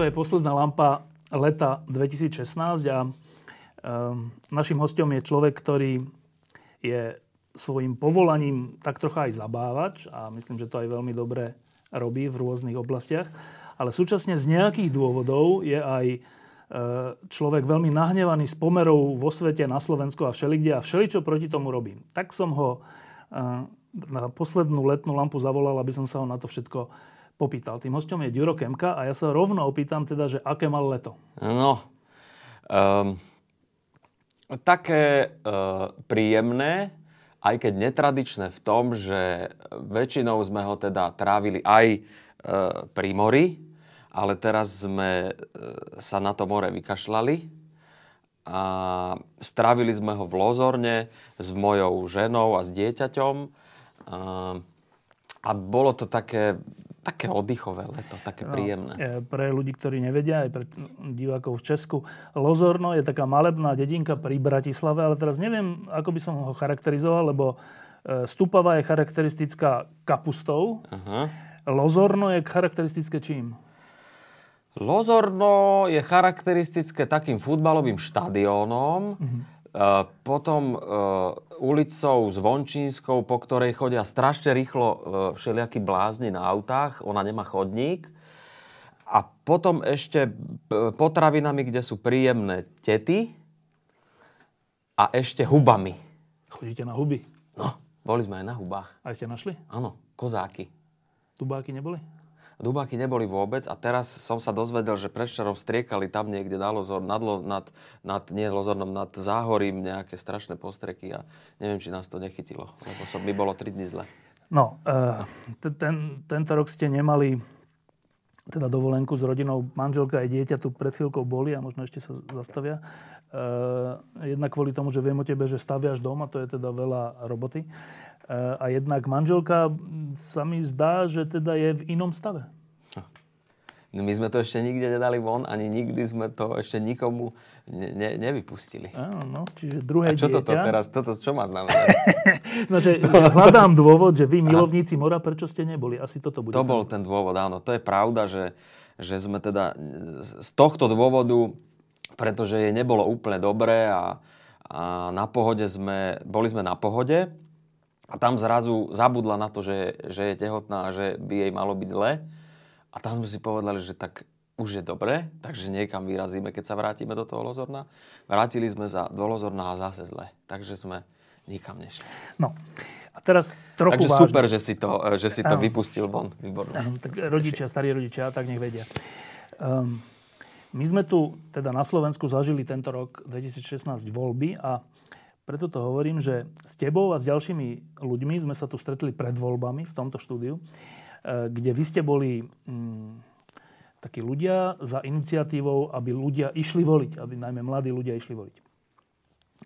Toto je posledná lampa leta 2016 a um, našim hostom je človek, ktorý je svojim povolaním tak trocha aj zabávač a myslím, že to aj veľmi dobre robí v rôznych oblastiach. Ale súčasne z nejakých dôvodov je aj e, človek veľmi nahnevaný s pomerou vo svete, na Slovensku a všelikde a všeličo proti tomu robí. Tak som ho e, na poslednú letnú lampu zavolal, aby som sa ho na to všetko popýtal. Tým hostom je Ďuro Kemka a ja sa rovno opýtam teda, že aké mal leto? No, um, také uh, príjemné, aj keď netradičné v tom, že väčšinou sme ho teda trávili aj uh, pri mori, ale teraz sme uh, sa na to more vykašľali a strávili sme ho v Lozorne s mojou ženou a s dieťaťom. Uh, a bolo to také také oddychové leto, také no, príjemné. Pre ľudí, ktorí nevedia, aj pre divákov v Česku, Lozorno je taká malebná dedinka pri Bratislave, ale teraz neviem, ako by som ho charakterizoval, lebo e, Stupava je charakteristická kapustou. Aha. Lozorno je charakteristické čím? Lozorno je charakteristické takým futbalovým štadiónom, uh-huh potom uh, ulicou Zvončínskou, po ktorej chodia strašne rýchlo uh, všelijakí blázni na autách. Ona nemá chodník. A potom ešte potravinami, kde sú príjemné tety a ešte hubami. Chodíte na huby? No, boli sme aj na hubách. A ste našli? Áno, kozáky. Tubáky neboli? Dubáky neboli vôbec a teraz som sa dozvedel, že predšerom striekali tam niekde na Lozor, nad, nad, nad, nie Lozornom, nad Záhorím nejaké strašné postreky a neviem, či nás to nechytilo, lebo som, mi bolo 3 dní zle. No, uh, ten, tento rok ste nemali teda dovolenku s rodinou, manželka aj dieťa tu pred chvíľkou boli a možno ešte sa zastavia. Uh, jednak kvôli tomu, že viem o tebe, že staviaš dom a to je teda veľa roboty. A jednak manželka sa mi zdá, že teda je v inom stave. No my sme to ešte nikde nedali von, ani nikdy sme to ešte nikomu ne, ne, nevypustili. Áno, no, čiže druhé A čo dieťa... toto teraz, toto čo má znamená? no, že hľadám dôvod, že vy milovníci mora, prečo ste neboli? Asi toto bude. To bol ten dôvod, áno. To je pravda, že, že sme teda z tohto dôvodu, pretože jej nebolo úplne dobré a, a na pohode sme, boli sme na pohode, a tam zrazu zabudla na to, že, že je tehotná a že by jej malo byť zle. A tam sme si povedali, že tak už je dobre, takže niekam vyrazíme, keď sa vrátime do toho Lozorna. Vrátili sme sa do Lozorna a zase zle. Takže sme nikam nešli. No. A teraz trochu Takže vážne. super, že si to, že si to vypustil von. Výborné. Ano, tak rodičia, starí rodičia, tak nech vedia. Um, my sme tu teda na Slovensku zažili tento rok 2016 voľby a preto to hovorím, že s tebou a s ďalšími ľuďmi sme sa tu stretli pred voľbami v tomto štúdiu, e, kde vy ste boli mm, takí ľudia za iniciatívou, aby ľudia išli voliť, aby najmä mladí ľudia išli voliť.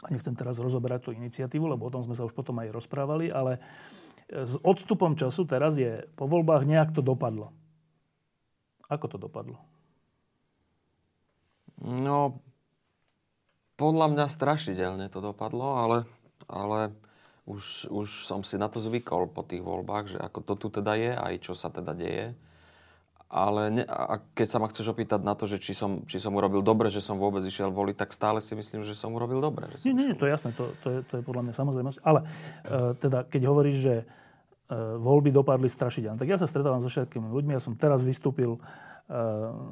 A nechcem teraz rozoberať tú iniciatívu, lebo o tom sme sa už potom aj rozprávali, ale s odstupom času teraz je po voľbách nejak to dopadlo. Ako to dopadlo? No, podľa mňa strašidelne to dopadlo, ale, ale už, už som si na to zvykol po tých voľbách, že ako to tu teda je, aj čo sa teda deje. Ale ne, a keď sa ma chceš opýtať na to, že či som, či som urobil dobre, že som vôbec išiel voliť, tak stále si myslím, že som urobil dobre. Že som nie, nie, to je jasné, to, to, je, to je podľa mňa samozrejmosť. Ale uh, teda, keď hovoríš, že uh, voľby dopadli strašidelne, tak ja sa stretávam so všetkými ľuďmi. Ja som teraz vystúpil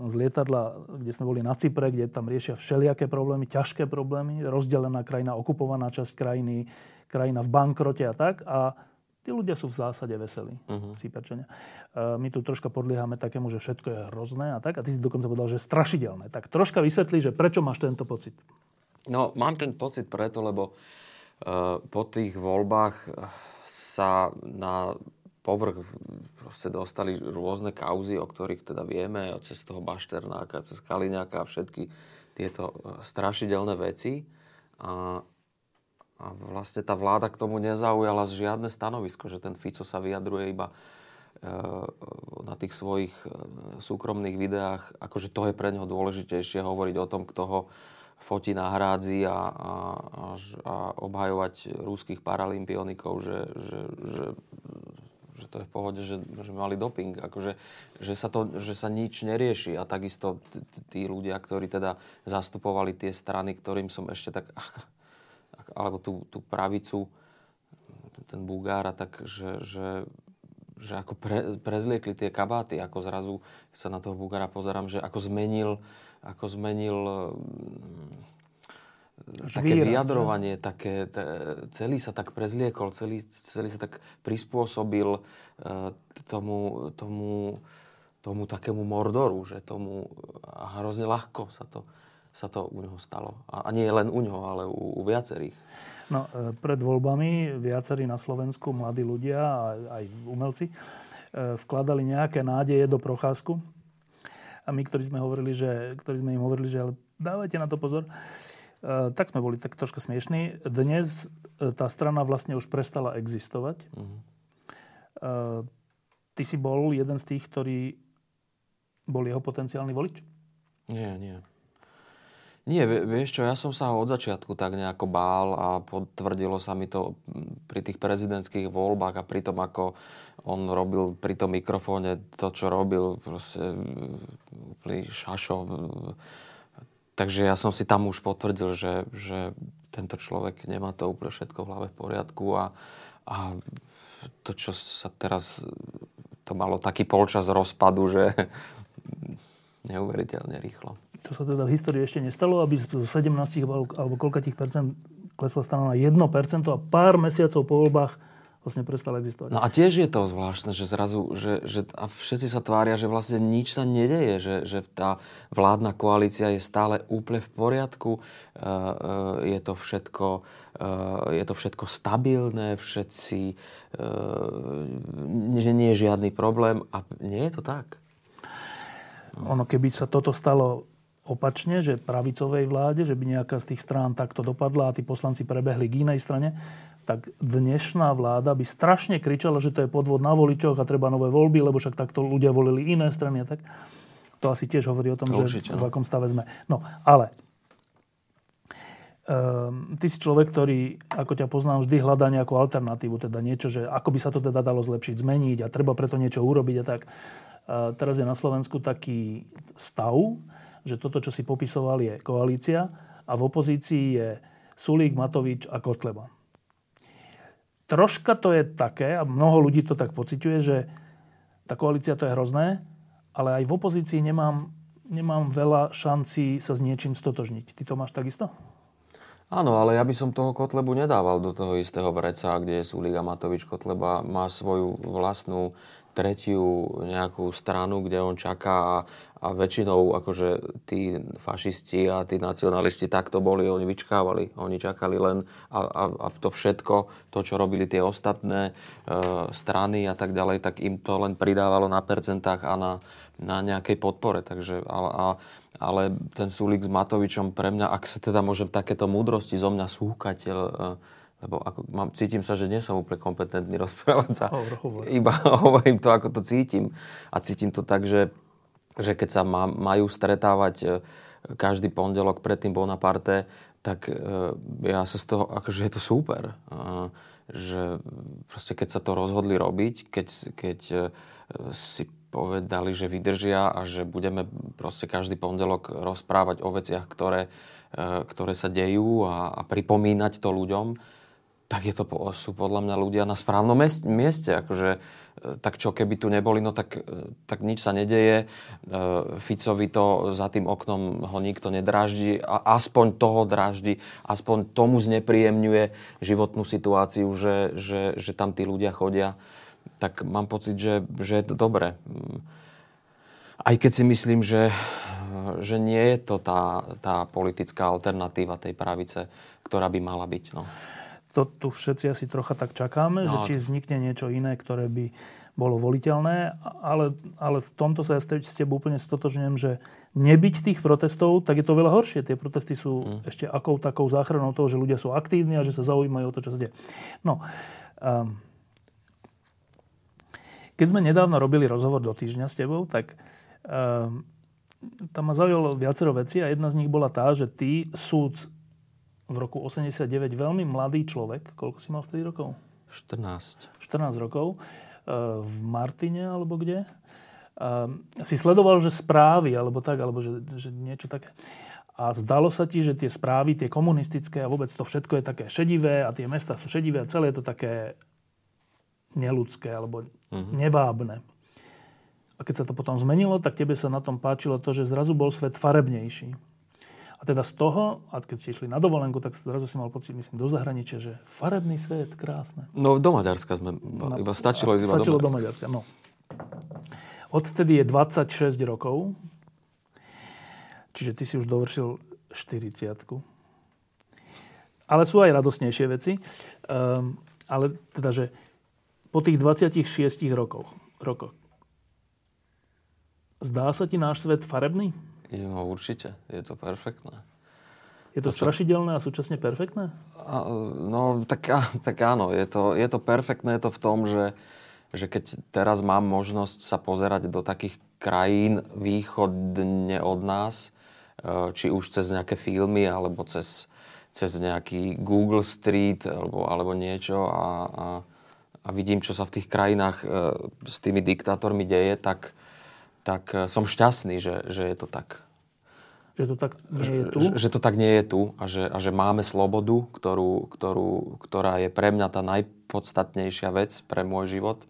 z lietadla, kde sme boli na Cypre, kde tam riešia všelijaké problémy, ťažké problémy, rozdelená krajina, okupovaná časť krajiny, krajina v bankrote a tak. A tí ľudia sú v zásade veselí, uh-huh. Cyperčania. My tu troška podliehame takému, že všetko je hrozné a tak. A ty si dokonca povedal, že strašidelné. Tak troška vysvetlí, že prečo máš tento pocit. No, mám ten pocit preto, lebo uh, po tých voľbách sa na povrch proste dostali rôzne kauzy, o ktorých teda vieme, cez toho Bašternáka, cez Kaliňáka a všetky tieto e, strašidelné veci. A, a vlastne tá vláda k tomu nezaujala žiadne stanovisko, že ten Fico sa vyjadruje iba e, na tých svojich e, súkromných videách, akože to je pre neho dôležitejšie hovoriť o tom, kto ho fotí na hrádzi a, a, a, a obhajovať rúských paralympionikov, že, že, že, že to je v pohode, že, že mali doping. Akože, že, sa to, že sa nič nerieši. A takisto tí ľudia, ktorí teda zastupovali tie strany, ktorým som ešte tak... Alebo tú, tú pravicu, ten Bulgára, tak že, že, že ako pre, prezliekli tie kabáty, ako zrazu sa na toho Bulgára pozerám, že ako zmenil ako zmenil také výraz, vyjadrovanie, také, t- celý sa tak prezliekol, celý, celý sa tak prispôsobil uh, tomu, tomu, tomu takému mordoru, že tomu a hrozne ľahko sa to, sa to u neho stalo. A, a nie len u neho, ale u, u viacerých. No, e, pred voľbami viacerí na Slovensku, mladí ľudia a aj umelci, e, vkladali nejaké nádeje do Procházku a my, ktorí sme, hovorili, že, ktorí sme im hovorili, že ale dávajte na to pozor, tak sme boli tak troška smiešní. Dnes uh, tá strana vlastne už prestala existovať. Uh-huh. Uh, ty si bol jeden z tých, ktorý bol jeho potenciálny volič? Nie, nie. Nie, vieš čo, ja som sa ho od začiatku tak nejako bál a potvrdilo sa mi to pri tých prezidentských voľbách a pri tom, ako on robil pri tom mikrofóne to, čo robil, proste úplný šašo. Takže ja som si tam už potvrdil, že, že tento človek nemá to úplne všetko v hlave v poriadku a, a to, čo sa teraz, to malo taký polčas rozpadu, že neuveriteľne rýchlo. To sa teda v histórii ešte nestalo, aby z 17 alebo koľkatých percent klesla strana na 1% a pár mesiacov po voľbách vlastne prestala existovať. No a tiež je to zvláštne, že zrazu, že, že a všetci sa tvária, že vlastne nič sa nedeje, že, že tá vládna koalícia je stále úplne v poriadku, uh, uh, je to všetko uh, je to všetko stabilné, všetci, uh, že nie je žiadny problém a nie je to tak. Ono, keby sa toto stalo opačne, že pravicovej vláde, že by nejaká z tých strán takto dopadla a tí poslanci prebehli k inej strane, tak dnešná vláda by strašne kričala, že to je podvod na voličoch a treba nové voľby, lebo však takto ľudia volili iné strany a tak. To asi tiež hovorí o tom, Určite, že no. v akom stave sme. No, ale um, ty si človek, ktorý, ako ťa poznám, vždy hľadá nejakú alternatívu, teda niečo, že ako by sa to teda dalo zlepšiť, zmeniť a treba preto niečo urobiť a tak. Uh, teraz je na Slovensku taký stav, že toto, čo si popisoval, je koalícia a v opozícii je Sulík, Matovič a Kotleba. Troška to je také, a mnoho ľudí to tak pociťuje, že tá koalícia to je hrozné, ale aj v opozícii nemám, nemám veľa šancí sa s niečím stotožniť. Ty to máš takisto? Áno, ale ja by som toho Kotlebu nedával do toho istého vreca, kde Sulík a Matovič. Kotleba má svoju vlastnú tretiu nejakú stranu, kde on čaká a, a väčšinou akože tí fašisti a tí nacionalisti takto boli, oni vyčkávali, oni čakali len a, a, a to všetko, to čo robili tie ostatné e, strany a tak ďalej, tak im to len pridávalo na percentách a na, na nejakej podpore. Takže, ale, a, ale ten súlik s Matovičom pre mňa, ak sa teda môžem takéto múdrosti zo mňa súkať, e, lebo ako mám, cítim sa, že nie som úplne kompetentný rozprávať sa. Hovor, hovor. Iba hovorím to, ako to cítim. A cítim to tak, že, že keď sa má, majú stretávať e, každý pondelok pred tým Bonaparte, tak e, ja sa z toho, akože je to super. Že proste keď sa to rozhodli robiť, keď, keď si povedali, že vydržia a že budeme proste každý pondelok rozprávať o veciach, ktoré, ktoré sa dejú a, a pripomínať to ľuďom, tak je to, sú podľa mňa ľudia na správnom mieste. Akože, e, tak čo, keby tu neboli, no tak, e, tak nič sa nedeje. E, Ficovi to za tým oknom ho nikto nedráždi. A aspoň toho dráždi, aspoň tomu znepríjemňuje životnú situáciu, že, že, že tam tí ľudia chodia. Tak mám pocit, že, že je to dobré. Aj keď si myslím, že, že nie je to tá, tá politická alternatíva tej pravice, ktorá by mala byť. No. to tu všetci asi trocha tak čakáme, no. že či vznikne niečo iné, ktoré by bolo voliteľné, ale, ale v tomto sa ja s tebou úplne stotožňujem, že nebyť tých protestov, tak je to veľa horšie. Tie protesty sú mm. ešte akou takou záchranou toho, že ľudia sú aktívni a že sa zaujímajú o to, čo sa deje. No, um, keď sme nedávno robili rozhovor do týždňa s tebou, tak um, tam ma zaujalo viacero veci a jedna z nich bola tá, že ty súd v roku 89 veľmi mladý človek, koľko si mal vtedy rokov? 14. 14 rokov v Martine alebo kde, si sledoval, že správy alebo tak, alebo že, že niečo také. A zdalo sa ti, že tie správy, tie komunistické a vôbec to všetko je také šedivé a tie mesta sú šedivé a celé je to také neludské alebo mm-hmm. nevábne. A keď sa to potom zmenilo, tak tebe sa na tom páčilo to, že zrazu bol svet farebnejší. A teda z toho, a keď ste išli na dovolenku, tak zrazu si mal pocit, myslím, do zahraničia, že farebný svet, krásne. No do Maďarska sme, iba stačilo ísť stačilo do Maďarska. No. Odtedy je 26 rokov, čiže ty si už dovršil 40 Ale sú aj radosnejšie veci. Um, ale teda, že po tých 26 rokoch, rokoch zdá sa ti náš svet farebný? No určite, je to perfektné. Je to, to strašidelné a súčasne perfektné? A, no tak, tak áno, je to, je to perfektné to v tom, že, že keď teraz mám možnosť sa pozerať do takých krajín východne od nás, e, či už cez nejaké filmy, alebo cez, cez nejaký Google Street, alebo, alebo niečo a, a, a vidím, čo sa v tých krajinách e, s tými diktátormi deje, tak, tak e, som šťastný, že, že je to tak. Že to tak nie je tu? Že, že to tak nie je tu a že, a že máme slobodu, ktorú, ktorú, ktorá je pre mňa tá najpodstatnejšia vec pre môj život.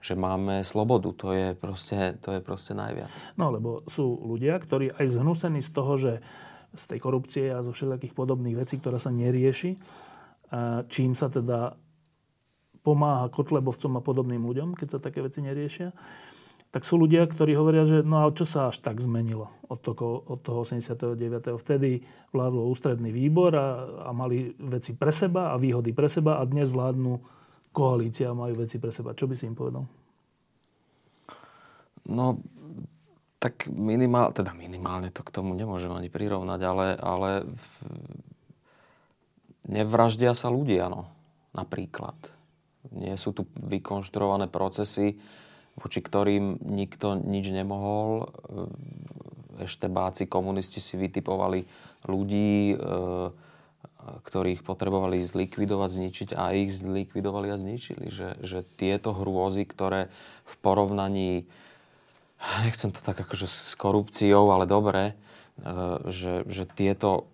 Že máme slobodu, to je proste, to je proste najviac. No, lebo sú ľudia, ktorí aj zhnusení z toho, že z tej korupcie a zo všetkých podobných vecí, ktorá sa nerieši, čím sa teda pomáha Kotlebovcom a podobným ľuďom, keď sa také veci neriešia, tak sú ľudia, ktorí hovoria, že no a čo sa až tak zmenilo od toho, od toho 89. Vtedy vládlo ústredný výbor a, a mali veci pre seba a výhody pre seba a dnes vládnu koalícia a majú veci pre seba. Čo by si im povedal? No, tak minimál, teda minimálne to k tomu nemôžem ani prirovnať, ale, ale nevraždia sa ľudia, no, napríklad. Nie sú tu vykonštruované procesy, voči ktorým nikto nič nemohol. Ešte báci komunisti si vytipovali ľudí, e, ktorých potrebovali zlikvidovať, zničiť a ich zlikvidovali a zničili. Že, že tieto hrôzy, ktoré v porovnaní, nechcem to tak akože s korupciou, ale dobre, e, že, že tieto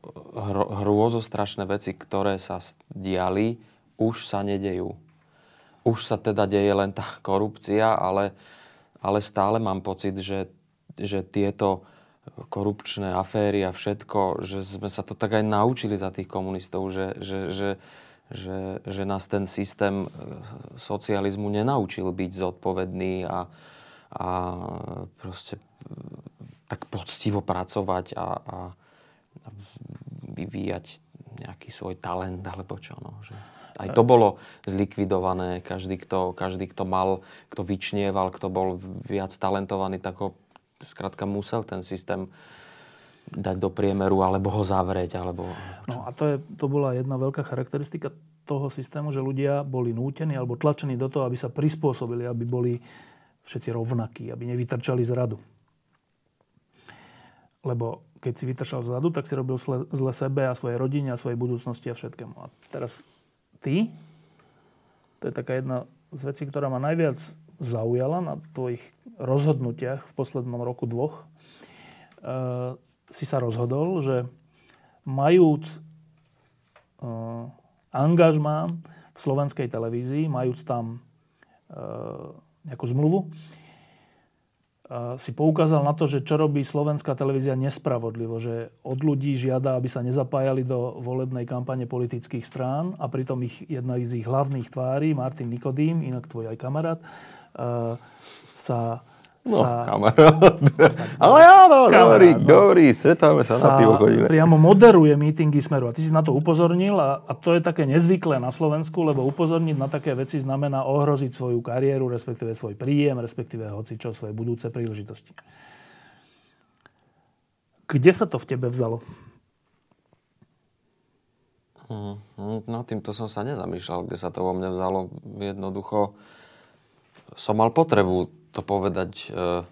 hrôzostrašné veci, ktoré sa diali, už sa nedejú už sa teda deje len tá korupcia, ale, ale stále mám pocit, že, že tieto korupčné aféry a všetko, že sme sa to tak aj naučili za tých komunistov, že, že, že, že, že nás ten systém e, socializmu nenaučil byť zodpovedný a, a proste e, tak poctivo pracovať a, a, vyvíjať nejaký svoj talent alebo čo. No, že... Aj to bolo zlikvidované. Každý, kto, každý, kto mal, kto vyčnieval, kto bol viac talentovaný, tak ho skrátka musel ten systém dať do priemeru, alebo ho zavrieť. Alebo... No a to, je, to bola jedna veľká charakteristika toho systému, že ľudia boli nútení alebo tlačení do toho, aby sa prispôsobili, aby boli všetci rovnakí, aby nevytrčali z radu. Lebo keď si vytrčal z radu, tak si robil zle sebe a svojej rodine a svojej budúcnosti a všetkému. A teraz ty, to je taká jedna z vecí, ktorá ma najviac zaujala na tvojich rozhodnutiach v poslednom roku dvoch, uh, si sa rozhodol, že majúc uh, angažmá v slovenskej televízii, majúc tam uh, nejakú zmluvu, si poukázal na to, že čo robí slovenská televízia nespravodlivo, že od ľudí žiada, aby sa nezapájali do volebnej kampane politických strán a pritom ich, jedna z ich hlavných tvári, Martin Nikodým, inak tvoj aj kamarát, sa No, sa, kamarát. Ale áno, dobrý, no. dobrý, stretáme sa, na sa pivo chodíme. priamo moderuje mítingy Smeru. A ty si na to upozornil a, a to je také nezvyklé na Slovensku, lebo upozorniť na také veci znamená ohroziť svoju kariéru, respektíve svoj príjem, respektíve hoci čo, svoje budúce príležitosti. Kde sa to v tebe vzalo? Hm, hm, Nad týmto som sa nezamýšľal, kde sa to vo mne vzalo. Jednoducho som mal potrebu to povedať. e,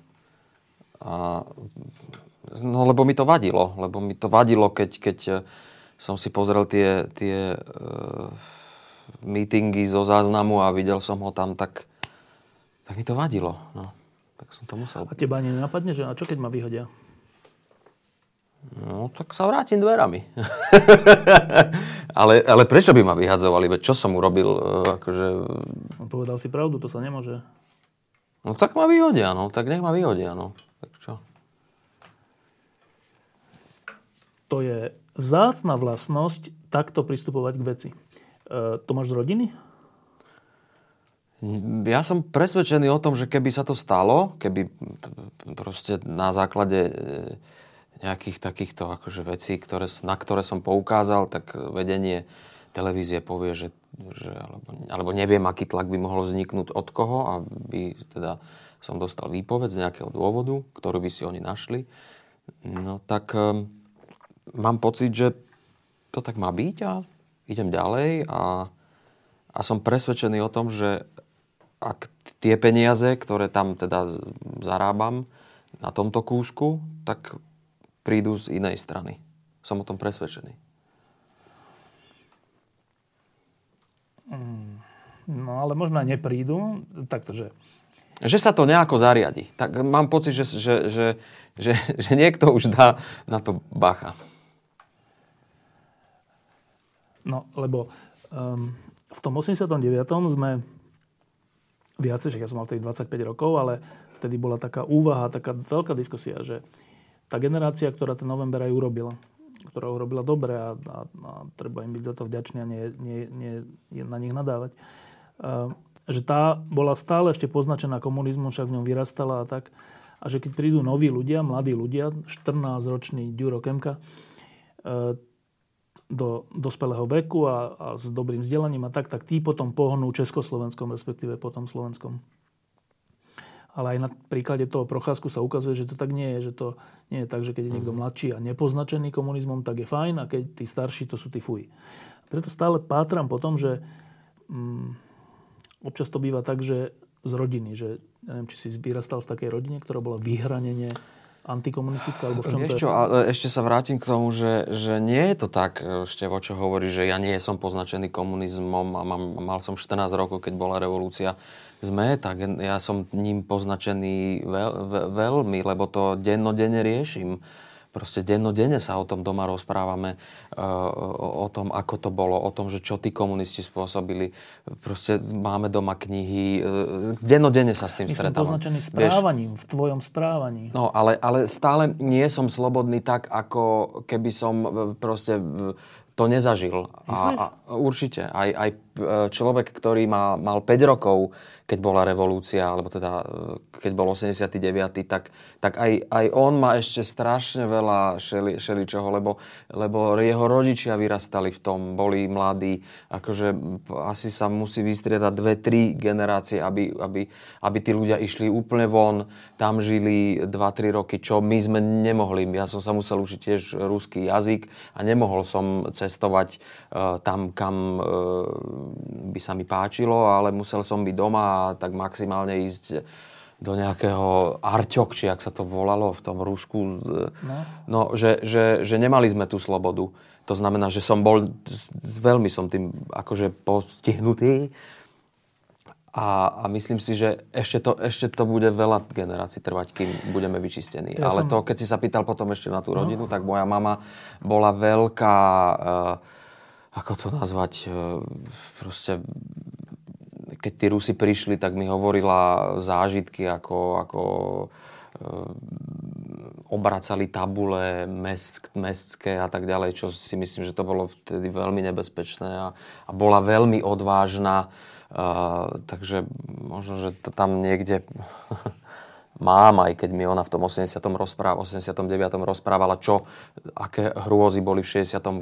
A, no lebo mi to vadilo. Lebo mi to vadilo, keď, keď e, som si pozrel tie, tie uh, meetingy zo záznamu a videl som ho tam, tak, tak mi to vadilo. No, tak som to musel. A teba ani nenapadne, že a čo keď ma vyhodia? No, tak sa vrátim dverami. ale, ale prečo by ma vyhadzovali? Veď čo som urobil? e, Akože... On povedal si pravdu, to sa nemôže. No tak ma vyhodia, no. Tak nech ma vyhodia, no. Tak čo? To je vzácna vlastnosť takto pristupovať k veci. E, to máš z rodiny? Ja som presvedčený o tom, že keby sa to stalo, keby proste na základe e, nejakých takýchto akože vecí, ktoré, na ktoré som poukázal, tak vedenie televízie povie, že, že alebo, alebo neviem, aký tlak by mohol vzniknúť od koho, aby teda som dostal výpoveď z nejakého dôvodu, ktorú by si oni našli. No tak um, mám pocit, že to tak má byť a idem ďalej a, a som presvedčený o tom, že ak tie peniaze, ktoré tam teda zarábam na tomto kúsku, tak prídu z inej strany. Som o tom presvedčený. No ale možno aj neprídu. Takto, že Že sa to nejako zariadi. Tak mám pocit, že, že, že, že, že niekto už dá na to bacha. No, lebo um, v tom 89. sme viacej, že ja som mal vtedy 25 rokov, ale vtedy bola taká úvaha, taká veľká diskusia, že tá generácia, ktorá ten november aj urobila, ktorá urobila dobre a, a, a treba im byť za to vďačný a nie, nie, nie, na nich nadávať, uh, že tá bola stále ešte poznačená komunizmom, však v ňom vyrastala a tak. A že keď prídu noví ľudia, mladí ľudia, 14-ročný Ďuro Kemka, uh, do dospelého veku a, a s dobrým vzdelaním a tak, tak tí potom pohnú Československom, respektíve potom Slovenskom. Ale aj na príklade toho procházku sa ukazuje, že to tak nie je. Že to nie je tak, že keď je niekto mladší a nepoznačený komunizmom, tak je fajn a keď tí starší, to sú tí fuj. Preto stále pátram po tom, že mm, občas to býva tak, že z rodiny, že ja neviem, či si vyrastal v takej rodine, ktorá bola vyhranenie antikomunistická, alebo v čom Vieš čo, ale ešte sa vrátim k tomu, že, že nie je to tak, ešte o čo hovorí, že ja nie som poznačený komunizmom a mám, mal som 14 rokov, keď bola revolúcia. Sme, tak ja som ním poznačený veľ, veľ, veľmi, lebo to dennodenne riešim. Proste dennodenne sa o tom doma rozprávame, uh, o, tom, ako to bolo, o tom, že čo tí komunisti spôsobili. Proste máme doma knihy, uh, dennodenne sa s tým Myslím stretávam. poznačený Vieš? správaním, v tvojom správaní. No, ale, ale stále nie som slobodný tak, ako keby som e, proste e, to nezažil. Myslíš? A, a určite. Aj, aj e, človek, ktorý má, mal 5 rokov, keď bola revolúcia, alebo teda e, keď bol 89., tak, tak aj, aj on má ešte strašne veľa šeli, šeličoho, lebo, lebo jeho rodičia vyrastali v tom, boli mladí. Akože asi sa musí vystriedať dve, tri generácie, aby, aby, aby tí ľudia išli úplne von, tam žili 2-3 roky, čo my sme nemohli. Ja som sa musel učiť tiež ruský jazyk a nemohol som cestovať uh, tam, kam uh, by sa mi páčilo, ale musel som byť doma a tak maximálne ísť do nejakého Arťok, či ak sa to volalo v tom Rusku. No, no že, že, že nemali sme tú slobodu. To znamená, že som bol, veľmi som tým akože postihnutý a, a myslím si, že ešte to, ešte to bude veľa generácií trvať, kým budeme vyčistení. Ja Ale som- to, keď si sa pýtal potom ešte na tú rodinu, no. tak moja mama bola veľká, uh, ako to nazvať, uh, proste keď tí Rusi prišli, tak mi hovorila zážitky, ako, ako e, obracali tabule mest, mestské a tak ďalej, čo si myslím, že to bolo vtedy veľmi nebezpečné a, a bola veľmi odvážna. Uh, takže možno, že to tam niekde mám, aj keď mi ona v tom 80. Rozpráva, 89. rozprávala, čo, aké hrôzy boli v 68.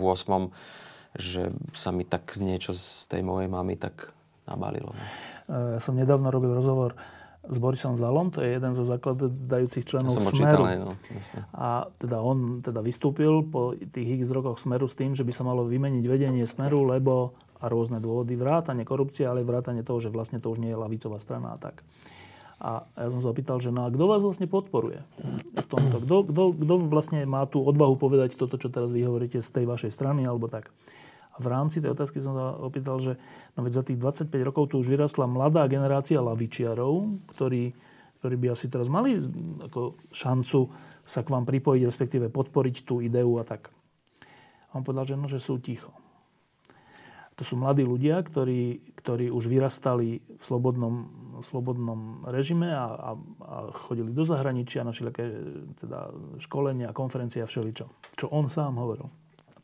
že sa mi tak niečo z tej mojej mamy tak nabalilo. No. Ja som nedávno robil rozhovor s Borisom Zalom, to je jeden zo zakladajúcich členov ja Smeru. Čítal, no, a teda on teda vystúpil po tých x rokoch Smeru s tým, že by sa malo vymeniť vedenie Smeru, lebo a rôzne dôvody, vrátanie korupcie, ale vrátanie toho, že vlastne to už nie je lavicová strana a tak. A ja som sa opýtal, že no a kto vás vlastne podporuje v tomto? Kto, kto, kto vlastne má tú odvahu povedať toto, čo teraz vy hovoríte z tej vašej strany alebo tak? V rámci tej otázky som sa opýtal, že no veď za tých 25 rokov tu už vyrastla mladá generácia lavičiarov, ktorí, ktorí by asi teraz mali ako šancu sa k vám pripojiť, respektíve podporiť tú ideu a tak. A on povedal, že no, že sú ticho. To sú mladí ľudia, ktorí, ktorí už vyrastali v slobodnom, v slobodnom režime a, a, a chodili do zahraničia na všelijaké teda, školenia, konferencie a všeličo. Čo on sám hovoril.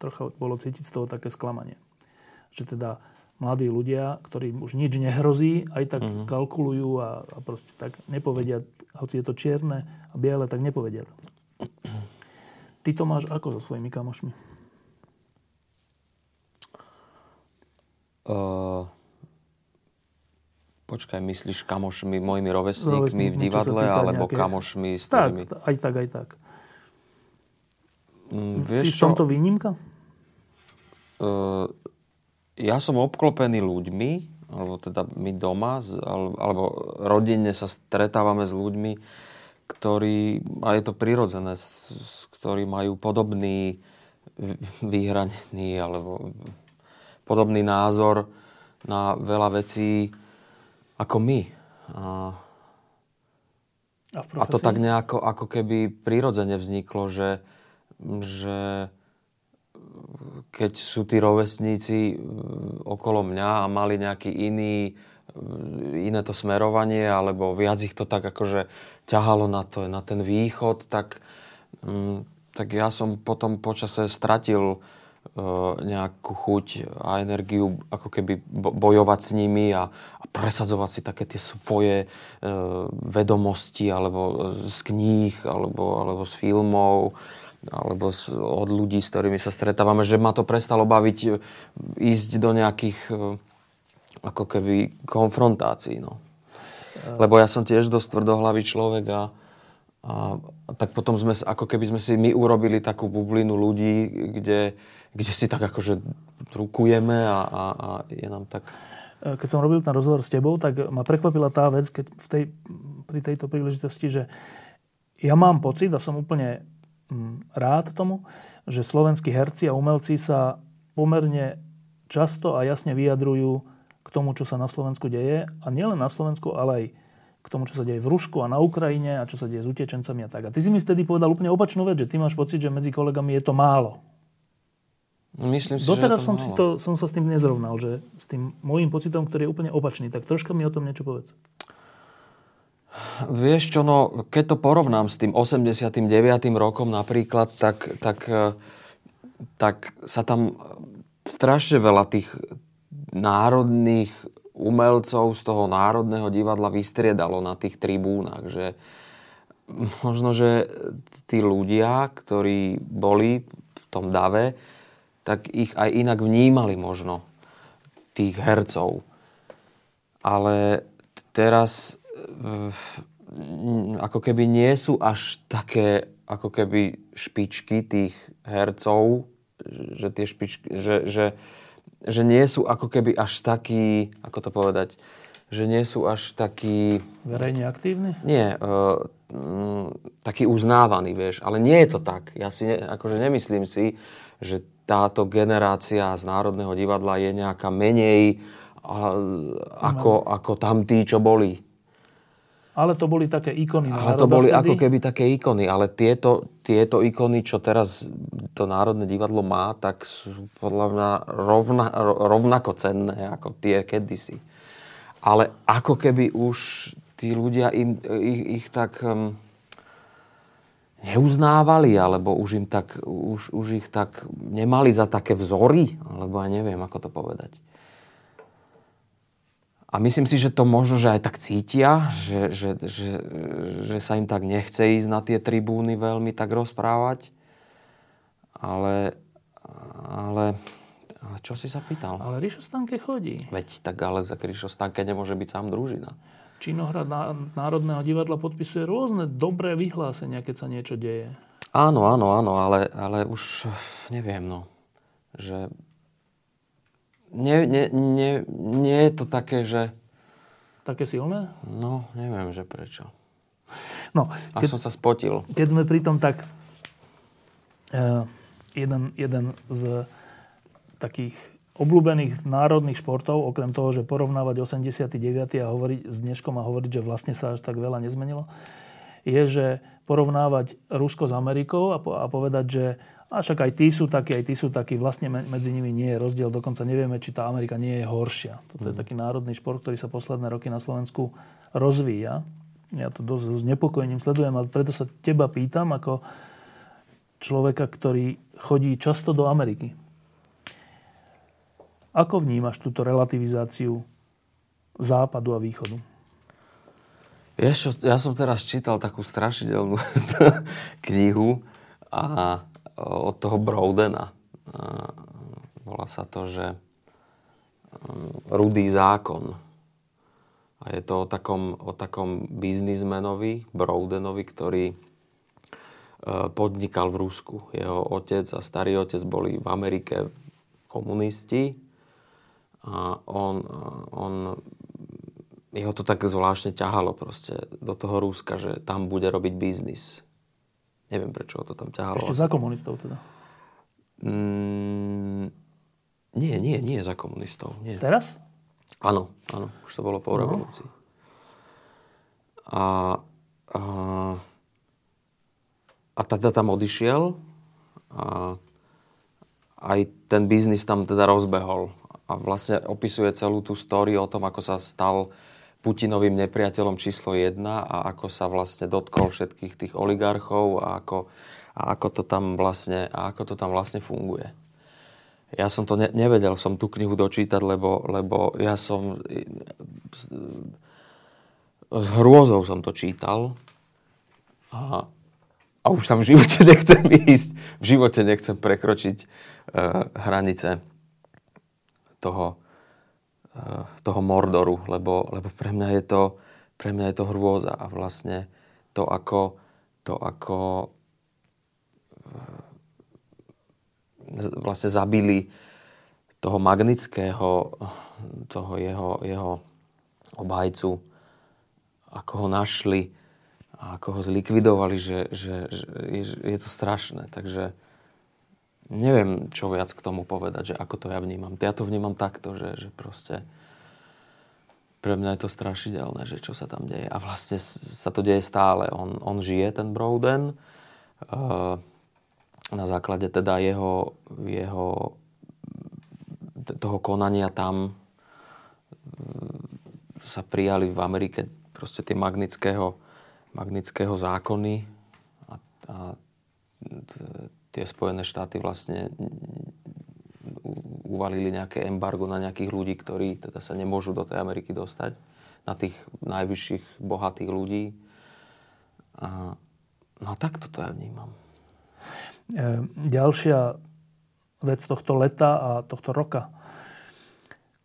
Trocha bolo cítiť z toho také sklamanie. Že teda mladí ľudia, ktorým už nič nehrozí, aj tak mm-hmm. kalkulujú a, a proste tak nepovedia, hoci je to čierne a biele, tak nepovedia. Ty to máš ako so svojimi kamošmi? Uh, počkaj, myslíš kamošmi, mojimi rovesníkmi v divadle, alebo nejaké... kamošmi s ktorými... Tak, aj tak, aj tak. Mm, vieš si v tomto výnimka? Uh, ja som obklopený ľuďmi, alebo teda my doma, alebo rodinne sa stretávame s ľuďmi, ktorí, a je to prirodzené, ktorí majú podobný vyhranený alebo podobný názor na veľa vecí ako my. A, a, a to tak nejako ako keby prirodzene vzniklo, že, že keď sú tí rovesníci okolo mňa a mali nejaký iný, iné to smerovanie, alebo viac ich to tak akože ťahalo na, to, na ten východ, tak, tak ja som potom počase stratil E, nejakú chuť a energiu ako keby bojovať s nimi a, a presadzovať si také tie svoje e, vedomosti alebo z kníh alebo, alebo z filmov alebo od ľudí, s ktorými sa stretávame, že ma to prestalo baviť e, ísť do nejakých e, ako keby konfrontácií. No. Lebo ja som tiež dosť tvrdohlavý človek a, a, a tak potom sme, ako keby sme si my urobili takú bublinu ľudí, kde, kde si tak akože rukujeme a, a, a je nám tak... Keď som robil ten rozhovor s tebou, tak ma prekvapila tá vec, keď v tej, pri tejto príležitosti, že ja mám pocit a som úplne rád tomu, že slovenskí herci a umelci sa pomerne často a jasne vyjadrujú k tomu, čo sa na Slovensku deje. A nielen na Slovensku, ale aj k tomu, čo sa deje v Rusku a na Ukrajine a čo sa deje s utečencami a tak. A ty si mi vtedy povedal úplne opačnú vec, že ty máš pocit, že medzi kolegami je to málo. Myslím si, Doteraz že som, si to, som sa s tým nezrovnal, že s tým môjim pocitom, ktorý je úplne opačný. Tak troška mi o tom niečo povedz. Vieš čo, no, keď to porovnám s tým 89. rokom napríklad, tak, tak, e, tak sa tam strašne veľa tých národných umelcov z toho Národného divadla vystriedalo na tých tribúnach, že možno, že tí ľudia, ktorí boli v tom dave, tak ich aj inak vnímali možno, tých hercov. Ale teraz ako keby nie sú až také ako keby špičky tých hercov, že tie špičky, že, že, že nie sú ako keby až takí, ako to povedať, že nie sú až takí... Verejne aktívni? Nie, uh, um, taký uznávaný, vieš. Ale nie je to tak. Ja si ne, akože nemyslím si, že táto generácia z Národného divadla je nejaká menej a, ako, ako tam tí, čo boli. Ale to boli také ikony. Ale to boli vtedy? ako keby také ikony. Ale tieto, tieto ikony, čo teraz to Národné divadlo má, tak sú podľa mňa rovna, rovnako cenné ako tie kedysi. Ale ako keby už tí ľudia im, ich, ich tak... Um, neuznávali, alebo už, im tak, už, už ich tak nemali za také vzory, alebo ja neviem, ako to povedať. A myslím si, že to možno, že aj tak cítia, že, že, že, že sa im tak nechce ísť na tie tribúny veľmi tak rozprávať. Ale, ale, ale čo si sa pýtal? Ale Ríšo Stanke chodí. Veď tak ale za Ríšo Stanke nemôže byť sám družina. Činohrad Národného divadla podpisuje rôzne dobré vyhlásenia, keď sa niečo deje. Áno, áno, áno, ale, ale už neviem, no. Že nie, nie, nie, nie je to také, že... Také silné? No, neviem, že prečo. No, keď, som sa spotil. Keď sme pri tom, tak uh, jeden, jeden z takých obľúbených národných športov, okrem toho, že porovnávať 89. a hovoriť s dneškom a hovoriť, že vlastne sa až tak veľa nezmenilo, je, že porovnávať Rusko s Amerikou a, po, a povedať, že a však aj tí sú takí, aj tí sú takí. Vlastne medzi nimi nie je rozdiel. Dokonca nevieme, či tá Amerika nie je horšia. Toto je mm. taký národný šport, ktorý sa posledné roky na Slovensku rozvíja. Ja to dosť s nepokojením sledujem a preto sa teba pýtam ako človeka, ktorý chodí často do Ameriky. Ako vnímaš túto relativizáciu západu a východu? Vieš ja som teraz čítal takú strašidelnú knihu a od toho Broudena. Volá sa to, že Rudý zákon. A je to o takom, o takom biznismenovi, Broudenovi, ktorý e, podnikal v Rusku. Jeho otec a starý otec boli v Amerike komunisti a on, on jeho to tak zvláštne ťahalo proste do toho Ruska, že tam bude robiť biznis. Neviem, prečo ho to tam ťahalo. Ešte za komunistov teda? Mm, nie, nie, nie za komunistov. Nie. Teraz? Áno, áno. Už to bolo po no. revolúcii. A, a, a teda tam odišiel a aj ten biznis tam teda rozbehol. A vlastne opisuje celú tú story o tom, ako sa stal Putinovým nepriateľom číslo 1 a ako sa vlastne dotkol všetkých tých oligarchov a ako, a ako, to, tam vlastne, a ako to tam vlastne funguje. Ja som to ne, nevedel som tú knihu dočítať, lebo, lebo ja som s hrôzou som to čítal a, a už tam v živote nechcem ísť, v živote nechcem prekročiť uh, hranice toho, toho Mordoru, lebo, lebo pre, mňa je to, pre mňa je to hrôza a vlastne to, ako, to, ako eh, vlastne zabili toho magnického, toho jeho, jeho obhajcu, ako ho našli a ako ho zlikvidovali, že, že, že je, je to strašné. Takže neviem, čo viac k tomu povedať, že ako to ja vnímam. Ja to vnímam takto, že, že proste pre mňa je to strašidelné, že čo sa tam deje. A vlastne sa to deje stále. On, on žije, ten Broden. Uh, na základe teda jeho, jeho toho konania tam uh, sa prijali v Amerike proste tie magnického, magnického zákony a, a tie Spojené štáty vlastne uvalili nejaké embargo na nejakých ľudí, ktorí teda sa nemôžu do tej Ameriky dostať, na tých najvyšších bohatých ľudí. A, no tak toto ja vnímam. E, ďalšia vec tohto leta a tohto roka,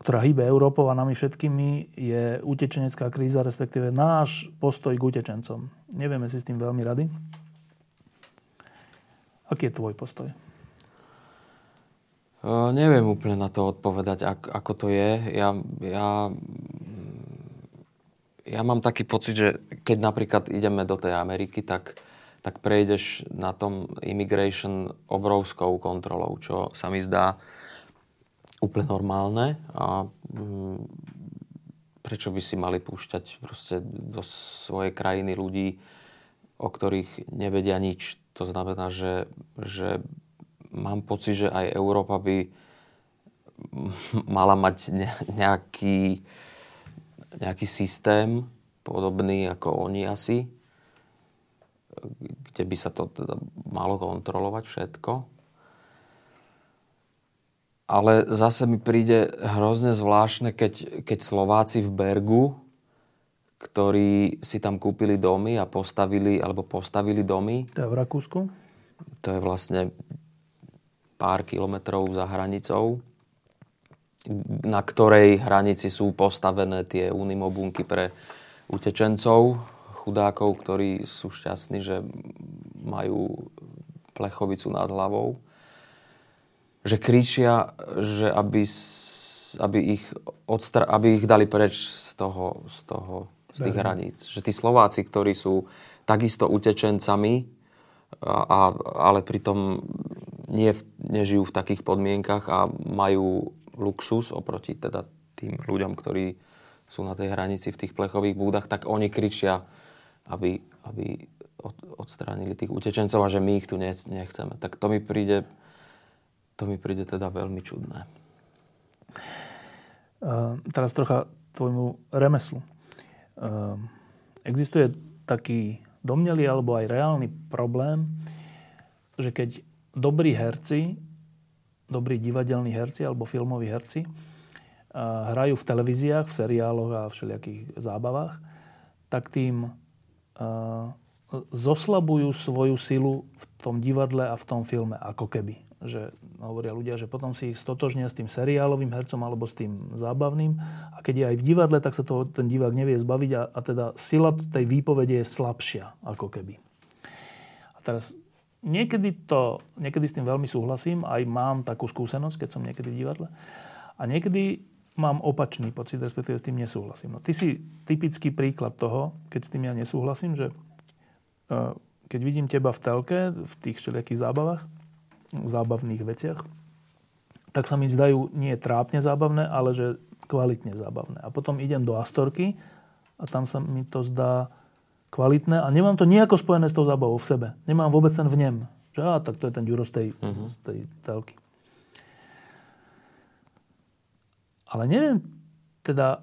ktorá hýbe Európou a nami všetkými, je utečenecká kríza, respektíve náš postoj k utečencom. Nevieme si s tým veľmi rady. Aký je tvoj postoj? Uh, neviem úplne na to odpovedať, ak, ako to je. Ja, ja, ja mám taký pocit, že keď napríklad ideme do tej Ameriky, tak, tak prejdeš na tom immigration obrovskou kontrolou, čo sa mi zdá úplne normálne. A um, prečo by si mali púšťať proste do svojej krajiny ľudí, o ktorých nevedia nič. To znamená, že, že mám pocit, že aj Európa by mala mať nejaký, nejaký systém podobný ako oni asi, kde by sa to teda malo kontrolovať všetko. ale zase mi príde hrozne zvláštne, keď, keď Slováci v Bergu, ktorí si tam kúpili domy a postavili, alebo postavili domy. To je v Rakúsku? To je vlastne pár kilometrov za hranicou, na ktorej hranici sú postavené tie unimobunky pre utečencov, chudákov, ktorí sú šťastní, že majú plechovicu nad hlavou. Že kričia, že aby, aby, ich, odstra- aby ich dali preč z toho, z toho z tých hraníc. Že tí Slováci, ktorí sú takisto utečencami, a, a, ale pritom nie, nežijú v takých podmienkach a majú luxus oproti teda tým ľuďom, ktorí sú na tej hranici v tých plechových búdach, tak oni kričia, aby, aby od, odstránili tých utečencov a že my ich tu nechceme. Tak to mi príde, to mi príde teda veľmi čudné. Uh, teraz trocha tvojmu remeslu. Ehm, existuje taký domnelý alebo aj reálny problém, že keď dobrí herci, dobrí divadelní herci alebo filmoví herci hrajú v televíziách, v seriáloch a všelijakých zábavách, tak tým zoslabujú svoju silu v tom divadle a v tom filme ako keby že hovoria ľudia, že potom si ich stotožnia s tým seriálovým hercom alebo s tým zábavným. A keď je aj v divadle, tak sa toho ten divák nevie zbaviť a, a teda sila tej výpovede je slabšia, ako keby. A teraz niekedy, to, niekedy s tým veľmi súhlasím, aj mám takú skúsenosť, keď som niekedy v divadle. A niekedy mám opačný pocit, respektíve s tým nesúhlasím. No, ty si typický príklad toho, keď s tým ja nesúhlasím, že e, keď vidím teba v telke, v tých všelijakých zábavách, zábavných veciach, tak sa mi zdajú nie trápne zábavné, ale že kvalitne zábavné. A potom idem do Astorky a tam sa mi to zdá kvalitné a nemám to nejako spojené s tou zábavou v sebe. Nemám vôbec ten vnem. Že á, tak to je ten Ďuro z tej, uh-huh. z tej telky. Ale neviem teda,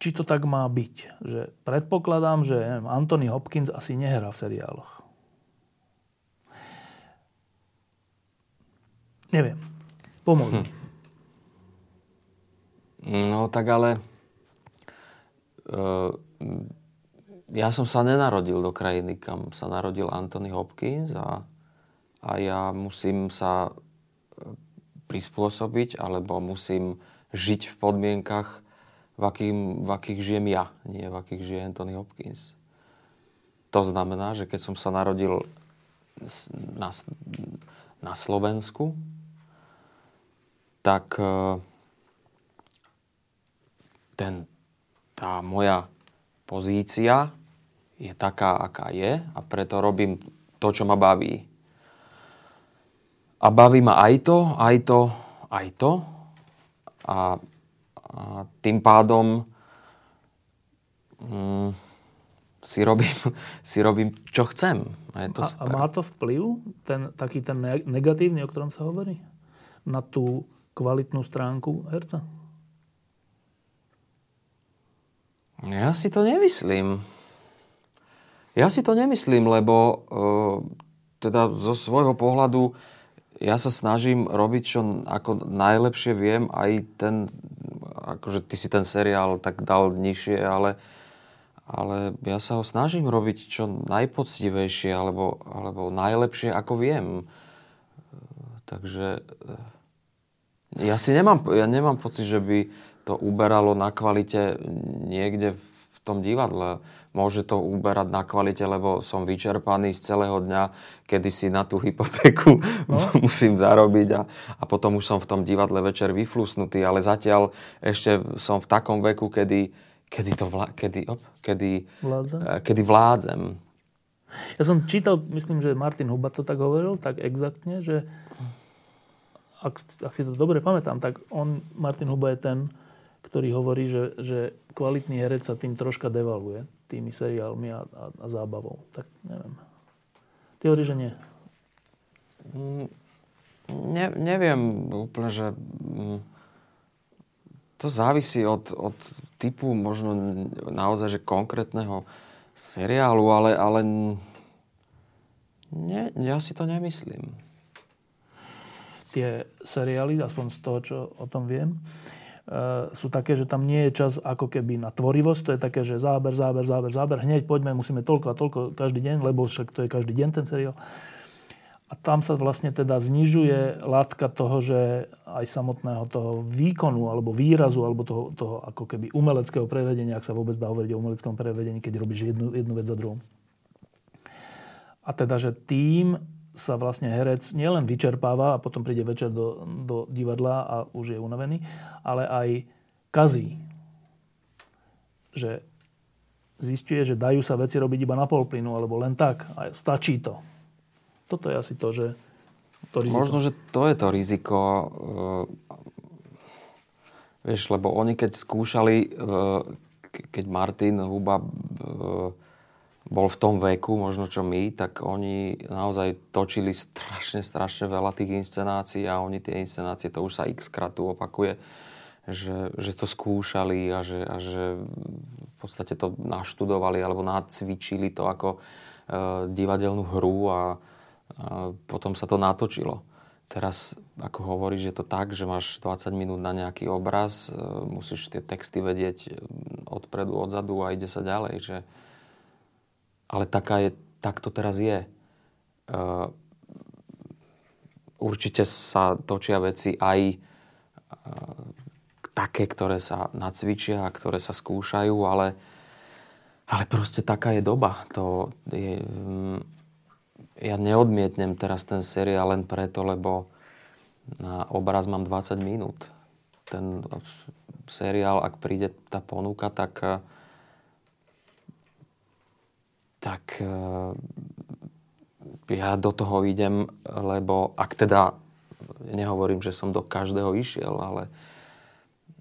či to tak má byť. Že predpokladám, že neviem, Anthony Hopkins asi nehrá v seriáloch. Neviem. Pomôž. Hm. No tak ale... Uh, ja som sa nenarodil do krajiny, kam sa narodil Anthony Hopkins a, a ja musím sa e, prispôsobiť alebo musím žiť v podmienkach, v, akým, v akých žijem ja, nie v akých žije Anthony Hopkins. To znamená, že keď som sa narodil na, na Slovensku, tak e, ten, tá moja pozícia je taká, aká je a preto robím to, čo ma baví. A baví ma aj to, aj to, aj to. A, a tým pádom mm, si, robím, si robím, čo chcem. A, je to a, a má to vplyv, ten, taký ten negatívny, o ktorom sa hovorí? Na tú kvalitnú stránku herca? Ja si to nemyslím. Ja si to nemyslím, lebo uh, teda zo svojho pohľadu ja sa snažím robiť, čo ako najlepšie viem. Aj ten, akože ty si ten seriál tak dal nižšie, ale, ale ja sa ho snažím robiť čo najpoctivejšie alebo, alebo najlepšie, ako viem. Takže ja si nemám, ja nemám pocit, že by to uberalo na kvalite niekde v tom divadle. Môže to uberať na kvalite, lebo som vyčerpaný z celého dňa, kedy si na tú hypotéku no. musím zarobiť a, a potom už som v tom divadle večer vyflusnutý, ale zatiaľ ešte som v takom veku, kedy, kedy, to vla, kedy, op, kedy, vládzem. Eh, kedy vládzem. Ja som čítal, myslím, že Martin Huba to tak hovoril, tak exaktne, že ak, ak si to dobre pamätám, tak on, Martin Huba je ten, ktorý hovorí, že, že kvalitný herec sa tým troška devaluje, tými seriálmi a, a, a zábavou. Tak neviem. Ty hovoríš, že nie? Ne, neviem úplne, že mm, to závisí od, od typu možno naozaj, že konkrétneho seriálu, ale, ale ne, ja si to nemyslím. Tie seriály, aspoň z toho, čo o tom viem, sú také, že tam nie je čas ako keby na tvorivosť. To je také, že záber, záber, záber, záber. Hneď poďme, musíme toľko a toľko každý deň, lebo však to je každý deň ten seriál. A tam sa vlastne teda znižuje látka toho, že aj samotného toho výkonu, alebo výrazu, alebo toho, toho ako keby umeleckého prevedenia, ak sa vôbec dá hovoriť o umeleckom prevedení, keď robíš jednu, jednu vec za druhou. A teda, že tým sa vlastne herec nielen vyčerpáva a potom príde večer do, do divadla a už je unavený, ale aj kazí. Že zistuje, že dajú sa veci robiť iba na pol plynu, alebo len tak. A stačí to. Toto je asi to, že to riziko. Možno, že to je to riziko. Uh, vieš, lebo oni keď skúšali, uh, keď Martin Huba uh, bol v tom veku, možno čo my, tak oni naozaj točili strašne, strašne veľa tých inscenácií a oni tie inscenácie, to už sa x krát tu opakuje, že, že to skúšali a že, a že v podstate to naštudovali alebo nacvičili to ako e, divadelnú hru a, a potom sa to natočilo. Teraz, ako hovoríš, je to tak, že máš 20 minút na nejaký obraz, e, musíš tie texty vedieť odpredu, odzadu a ide sa ďalej, že, ale taká je, tak to teraz je. Uh, určite sa točia veci aj uh, také, ktoré sa nacvičia, ktoré sa skúšajú, ale, ale proste taká je doba. To je, um, ja neodmietnem teraz ten seriál len preto, lebo na obraz mám 20 minút. Ten seriál, ak príde tá ponuka, tak tak eh, ja do toho idem, lebo ak teda, nehovorím, že som do každého išiel, ale,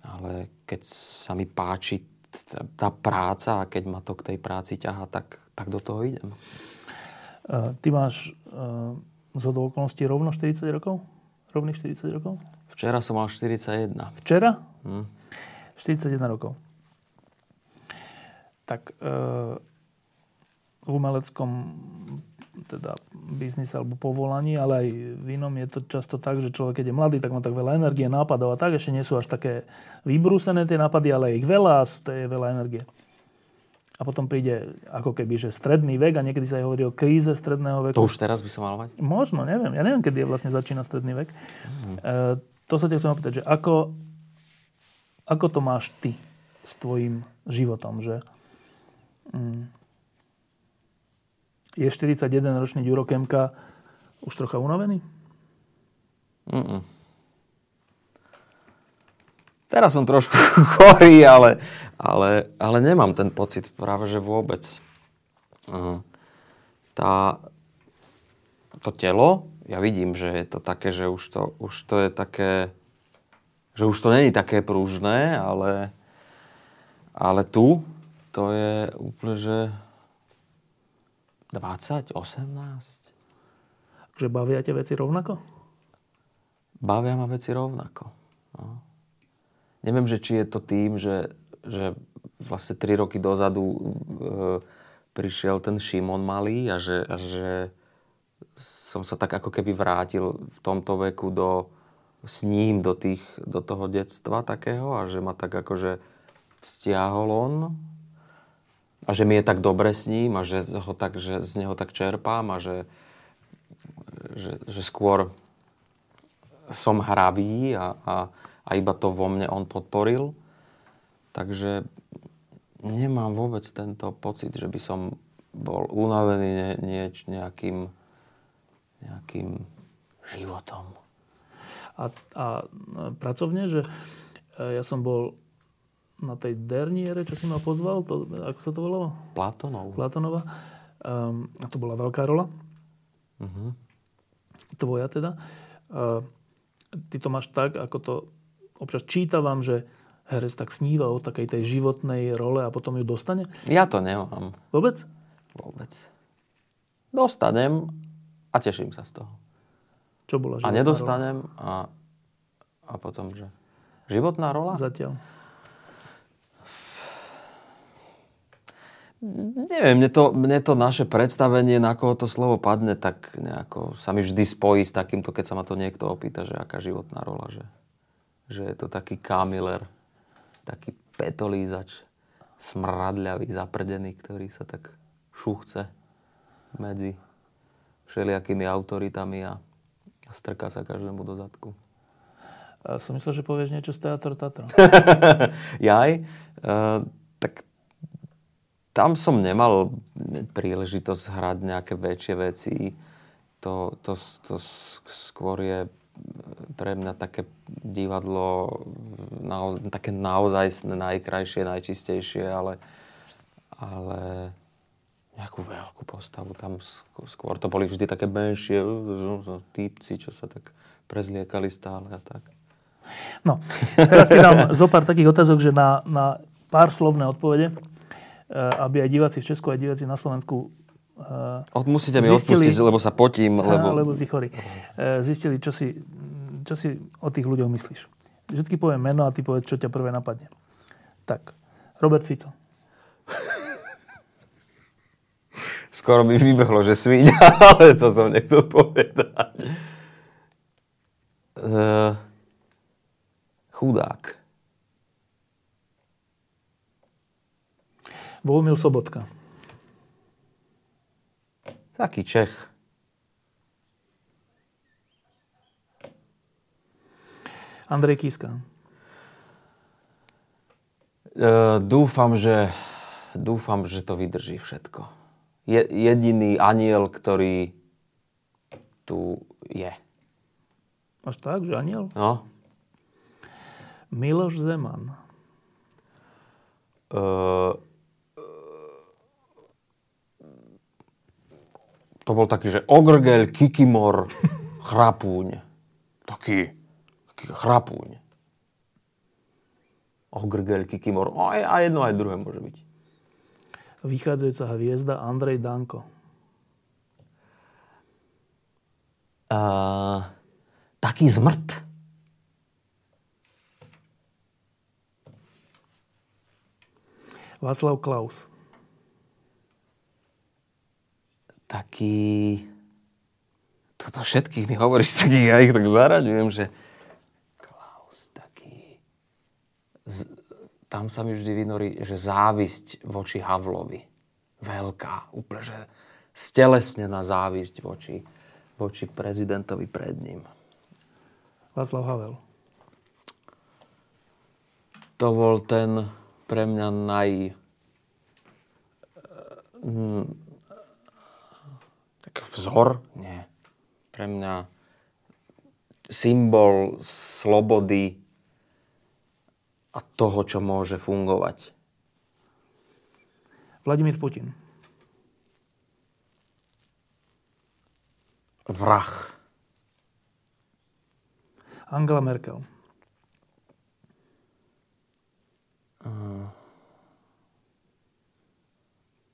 ale keď sa mi páči tá práca a keď ma to k tej práci ťaha, tak, tak do toho idem. Eh, ty máš uh, z okolností rovno 40 rokov? Rovných 40 rokov? Včera som mal 41. Včera? Hm. 41 rokov. Tak v umeleckom teda biznise alebo povolaní, ale aj v inom je to často tak, že človek, keď je mladý, tak má tak veľa energie, nápadov a tak. Ešte nie sú až také vybrúsené tie nápady, ale ich veľa a to je veľa energie. A potom príde ako keby, že stredný vek a niekedy sa aj hovorí o kríze stredného veku. To už teraz by som mal mať? Možno, neviem. Ja neviem, kedy je vlastne začína stredný vek. Mm. E, to sa ťa chcem opýtať, že ako, ako to máš ty s tvojim životom, že mm, je 41-ročný Ďuro Kemka už trocha unavený? Mm-mm. Teraz som trošku chorý, ale, ale, ale nemám ten pocit práve, že vôbec. Tá, to telo, ja vidím, že je to také, že už to, už to je také, že už to není také pružné, ale, ale tu to je úplne, že 20, 18. Že bavia ťa veci rovnako? Bavia ma veci rovnako. No. Neviem, že či je to tým, že, že vlastne 3 roky dozadu e, prišiel ten Šimon malý a že, a že som sa tak ako keby vrátil v tomto veku do, s ním do, tých, do toho detstva takého a že ma tak akože stiahol on a že mi je tak dobre s ním a že, ho tak, že z neho tak čerpám a že, že, že skôr som hravý a, a, a iba to vo mne on podporil. Takže nemám vôbec tento pocit, že by som bol unavený ne, nieč, nejakým, nejakým životom. A, a pracovne, že e, ja som bol na tej derniere, čo si ma pozval, to, ako sa to volalo? Platonov. Platonova. Um, a to bola veľká rola. Uh-huh. Tvoja teda. Uh, ty to máš tak, ako to občas čítavam, že herec tak sníva o takej tej životnej role a potom ju dostane? Ja to nemám. Vôbec? Vôbec. Dostanem a teším sa z toho. Čo bola životná A nedostanem rola? a, a potom, že životná rola? Zatiaľ. Neviem, mne to, mne to naše predstavenie, na koho to slovo padne, tak nejako sa mi vždy spojí s takýmto, keď sa ma to niekto opýta, že aká životná rola, že, že je to taký kamiler, taký petolízač, smradľavý, zaprdený, ktorý sa tak šuchce medzi všelijakými autoritami a strká sa každému do zadku. A som myslel, že povieš niečo z Teatro Tatra. Jaj? Uh, tak tam som nemal príležitosť hrať nejaké väčšie veci. To, to, to skôr je pre mňa také divadlo naoz, také naozaj najkrajšie, najčistejšie, ale, ale nejakú veľkú postavu. Tam skôr to boli vždy také menšie týpci, čo sa tak prezliekali stále a tak. No, teraz si dám zo pár takých otázok, že na, na pár slovné odpovede aby aj diváci v Česku, aj diváci na Slovensku uh, Musíte mi zistili, odpustiť, lebo sa potím. Lebo... lebo si chorý. Uh, zistili, čo si, čo si o tých ľuďoch myslíš. Vždycky poviem meno a ty povedz, čo ťa prvé napadne. Tak, Robert Fico. Skoro mi vybehlo, že svíňa, ale to som nechcel povedať. Uh, chudák. Bohumil Sobotka. Taký Čech. Andrej Kiska. Uh, dúfam, že, dúfam, že to vydrží všetko. Je jediný aniel, ktorý tu je. Až tak, že aniel? No. Miloš Zeman. Uh, to bol taký, že ogrgel, kikimor, chrapúň. Taký, taký chrapúň. Ogrgel, kikimor. A, a jedno, aj druhé môže byť. Vychádzajúca hviezda Andrej Danko. Uh, taký zmrt. Václav Klaus taký... Toto všetkých mi hovoríš, tak ja ich tak zaraďujem, že Klaus taký... Z... Tam sa mi vždy vynorí, že závisť voči Havlovi. Veľká, úplne, že stelesnená závisť voči, voči prezidentovi pred ním. Václav Havel. To bol ten pre mňa naj... Hm, vzor? Nie. Pre mňa symbol slobody a toho, čo môže fungovať. Vladimír Putin. Vrah. Angela Merkel. Uh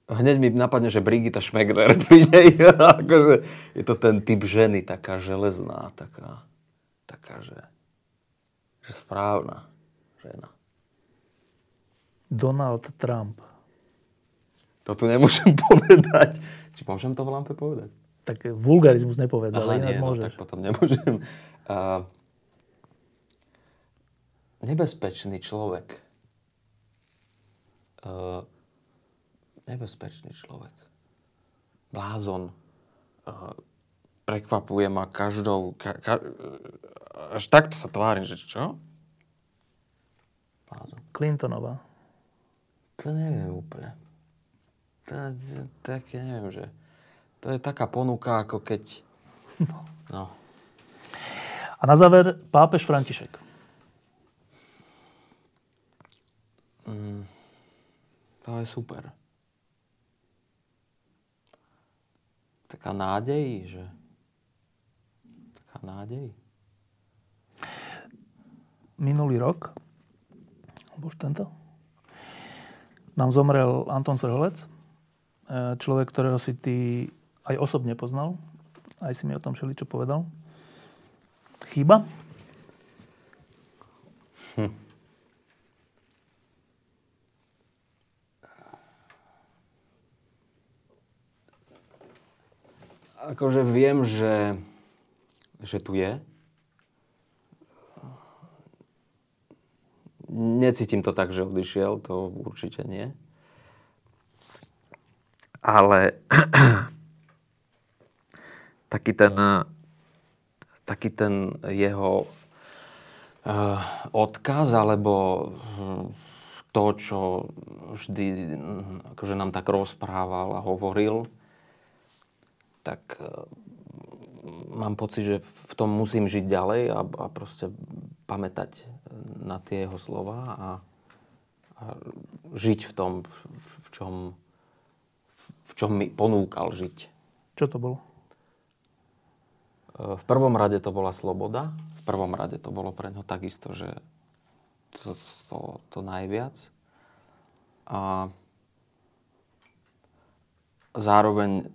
hneď mi napadne, že Brigita Šmegler pri nej. akože je to ten typ ženy, taká železná, taká, taká že, že správna žena. Donald Trump. To tu nemôžem povedať. Či môžem to v lampe povedať? Tak vulgarizmus nepovedz, ale nie, môžeš. No, tak potom nemôžem. Uh, nebezpečný človek. Uh, nebezpečný človek. Blázon. Prekvapuje ma každou... Ka, ka, až takto sa tvárim, že čo? Blázon. Clintonová. To neviem úplne. To je také, neviem, že... To je taká ponuka, ako keď... No. no. A na záver pápež František. Mm, to je super. Taká nádej, že taká nádej. Minulý rok, už tento, nám zomrel Anton Srholec, e, človek, ktorého si ty aj osobne poznal. Aj si mi o tom čo povedal. Chyba? Hm. Akože viem, že, že tu je. Necítim to tak, že odišiel, to určite nie. Ale taký ten, taký ten jeho uh, odkaz, alebo hm, to, čo vždy hm, akože nám tak rozprával a hovoril, tak uh, mám pocit, že v tom musím žiť ďalej a, a proste pamätať na tie jeho slova a, a žiť v tom, v, v čom v čom mi ponúkal žiť. Čo to bolo? V prvom rade to bola sloboda. V prvom rade to bolo pre ňo takisto, že to, to, to najviac. A zároveň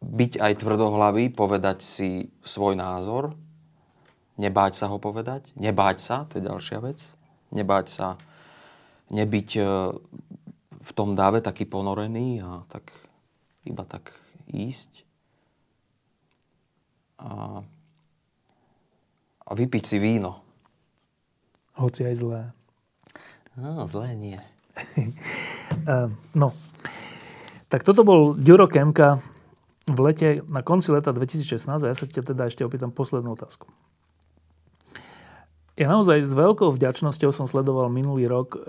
byť aj tvrdohlavý, povedať si svoj názor, nebáť sa ho povedať, nebáť sa, to je ďalšia vec, nebáť sa nebyť e, v tom dáve taký ponorený a tak iba tak ísť a, a vypiť si víno. Hoci aj zlé. No, zlé nie. no, tak toto bol Ďuro Kemka v lete, na konci leta 2016 a ja sa ťa teda ešte opýtam poslednú otázku. Ja naozaj s veľkou vďačnosťou som sledoval minulý rok e,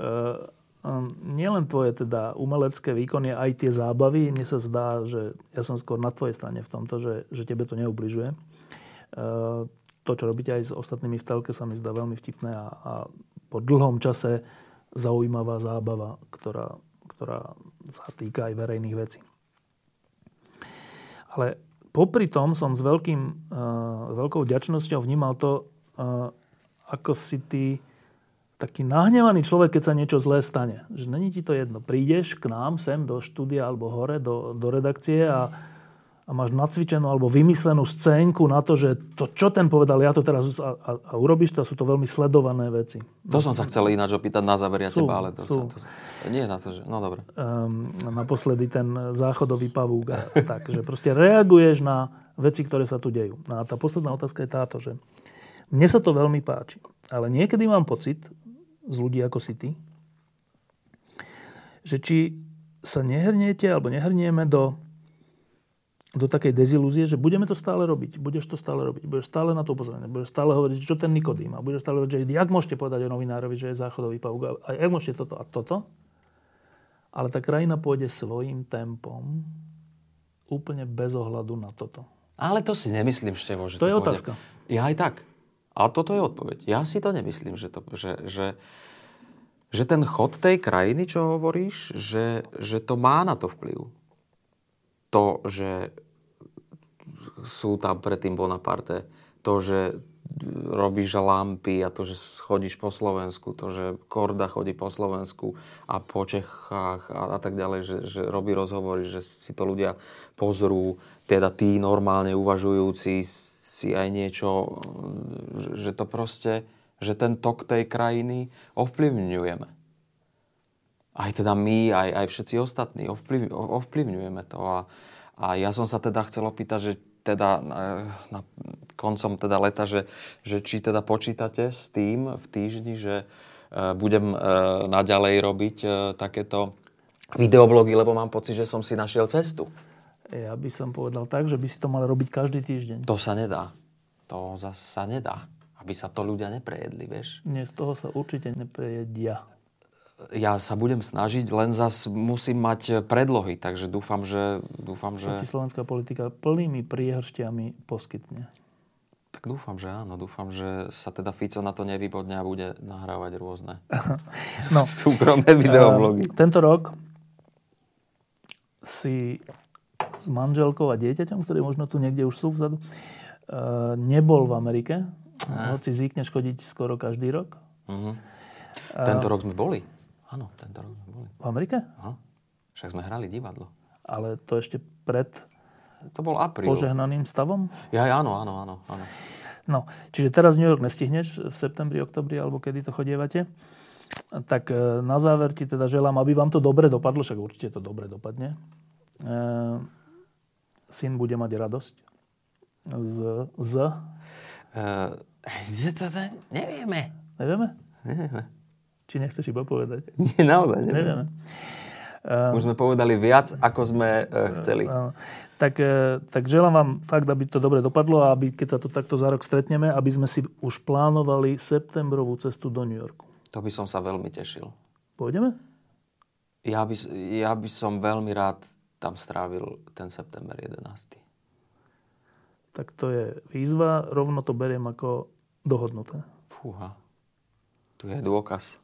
nielen tvoje teda umelecké výkony, aj tie zábavy. Mne sa zdá, že ja som skôr na tvojej strane v tomto, že, že tebe to neubližuje. E, to, čo robíte aj s ostatnými v telke, sa mi zdá veľmi vtipné a, a po dlhom čase zaujímavá zábava, ktorá, ktorá sa týka aj verejných vecí. Ale popri tom som s veľkým, uh, veľkou vďačnosťou vnímal to, uh, ako si ty taký nahnevaný človek, keď sa niečo zlé stane. Že není ti to jedno. Prídeš k nám sem do štúdia alebo hore, do, do redakcie a, a máš nacvičenú alebo vymyslenú scénku na to, že to, čo ten povedal, ja to teraz a, a, a urobíš to, sú to veľmi sledované veci. To som sa chcel ináč opýtať na záver ja sú, teba, ale to, sú. Sa, to sa, nie na to, že... No dobre. Um, naposledy ten záchodový pavúk. A, tak, že proste reaguješ na veci, ktoré sa tu dejú. No a tá posledná otázka je táto, že mne sa to veľmi páči. Ale niekedy mám pocit, z ľudí ako si ty, že či sa nehrniete alebo nehrnieme do, do takej dezilúzie, že budeme to stále robiť, budeš to stále robiť, budeš stále na to upozorňovať, budeš stále hovoriť, čo ten Nikodým a budeš stále hovoriť, že jak môžete povedať o novinárovi, že je záchodový pavúk a jak môžete toto a toto. Ale tá krajina pôjde svojim tempom úplne bez ohľadu na toto. Ale to si nemyslím, Števo, že to, to je pôjde. otázka. Ja aj tak. A toto je odpoveď. Ja si to nemyslím, že, to, že, že, že ten chod tej krajiny, čo hovoríš, že, že to má na to vplyv. To, že sú tam predtým Bonaparte, to, že robíš lampy a to, že chodíš po Slovensku, to, že Korda chodí po Slovensku a po Čechách a, a tak ďalej, že, že robí rozhovory, že si to ľudia pozrú, teda tí normálne uvažujúci si aj niečo, že to proste, že ten tok tej krajiny ovplyvňujeme. Aj teda my, aj, aj všetci ostatní ovplyv, ovplyvňujeme to. A, a ja som sa teda chcel opýtať, že teda na, na koncom teda leta, že, že či teda počítate s tým v týždni, že uh, budem uh, naďalej robiť uh, takéto videoblogy, lebo mám pocit, že som si našiel cestu. Ja by som povedal tak, že by si to mal robiť každý týždeň. To sa nedá. To zase sa nedá. Aby sa to ľudia neprejedli, vieš. Nie, z toho sa určite neprejedia. Ja sa budem snažiť, len zas musím mať predlohy, takže dúfam, že... Dúfam, že... Ti slovenská politika plnými priehrštiami poskytne? Tak dúfam, že áno. Dúfam, že sa teda Fico na to nevybodne a bude nahrávať rôzne no. súkromné videoblogy. Uh, tento rok si s manželkou a dieťaťom, ktorí možno tu niekde už sú vzadu, uh, nebol v Amerike. A. Hoci zvykneš chodiť skoro každý rok. Uh-huh. Tento uh, rok sme boli. Áno, tento rok sme boli. V Amerike? Aha. Však sme hrali divadlo. Ale to ešte pred to bol apríl. požehnaným stavom? Ja, áno, áno, áno, áno. No, čiže teraz New York nestihneš v septembri, oktobri, alebo kedy to chodievate. Tak e, na záver ti teda želám, aby vám to dobre dopadlo, však určite to dobre dopadne. Ehm, syn bude mať radosť? Z... z? Uh, to nevieme. Nevieme? Nevieme. Či nechceš iba povedať? Nie, naozaj nevieme. Nevieme. Uh, Už sme povedali viac, ako sme uh, chceli. Tak, uh, tak želám vám fakt, aby to dobre dopadlo a aby, keď sa tu takto za rok stretneme, aby sme si už plánovali septembrovú cestu do New Yorku. To by som sa veľmi tešil. Pôjdeme? Ja by, ja by som veľmi rád tam strávil ten september 11. Tak to je výzva, rovno to beriem ako dohodnuté. Fúha, tu je dôkaz.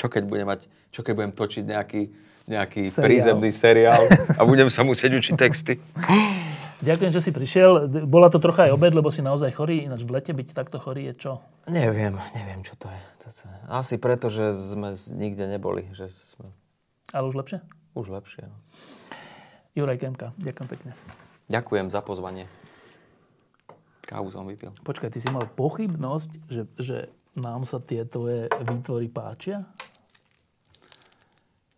Čo keď budem, mať, čo keď budem točiť nejaký, nejaký seriál. prízemný seriál a budem sa musieť učiť texty. Ďakujem, že si prišiel. Bola to trocha aj obed, lebo si naozaj chorý. Ináč v lete byť takto chorý je čo? Neviem, neviem, čo to je. Asi preto, že sme nikde neboli. Že sme... Ale už lepšie? Už lepšie, no. Juraj Kemka, ďakujem pekne. Ďakujem za pozvanie. Kávu som vypil. Počkaj, ty si mal pochybnosť, že, že nám sa tie tvoje výtvory páčia?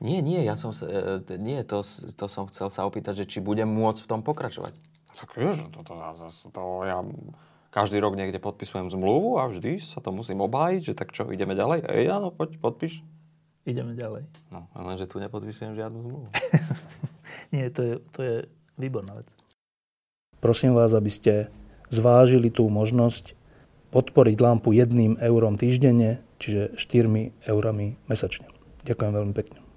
Nie, nie, ja som sa, e, nie, to, to som chcel sa opýtať, že či budem môcť v tom pokračovať. Tak vieš, to, to, to, to ja každý rok niekde podpisujem zmluvu a vždy sa to musím obhájiť, že tak čo, ideme ďalej? Ej, áno, poď, podpíš. Ideme ďalej. No, lenže tu nepodpisujem žiadnu zmluvu. Nie, to je, to je výborná vec. Prosím vás, aby ste zvážili tú možnosť podporiť lampu jedným eurom týždenne, čiže 4 eurami mesačne. Ďakujem veľmi pekne.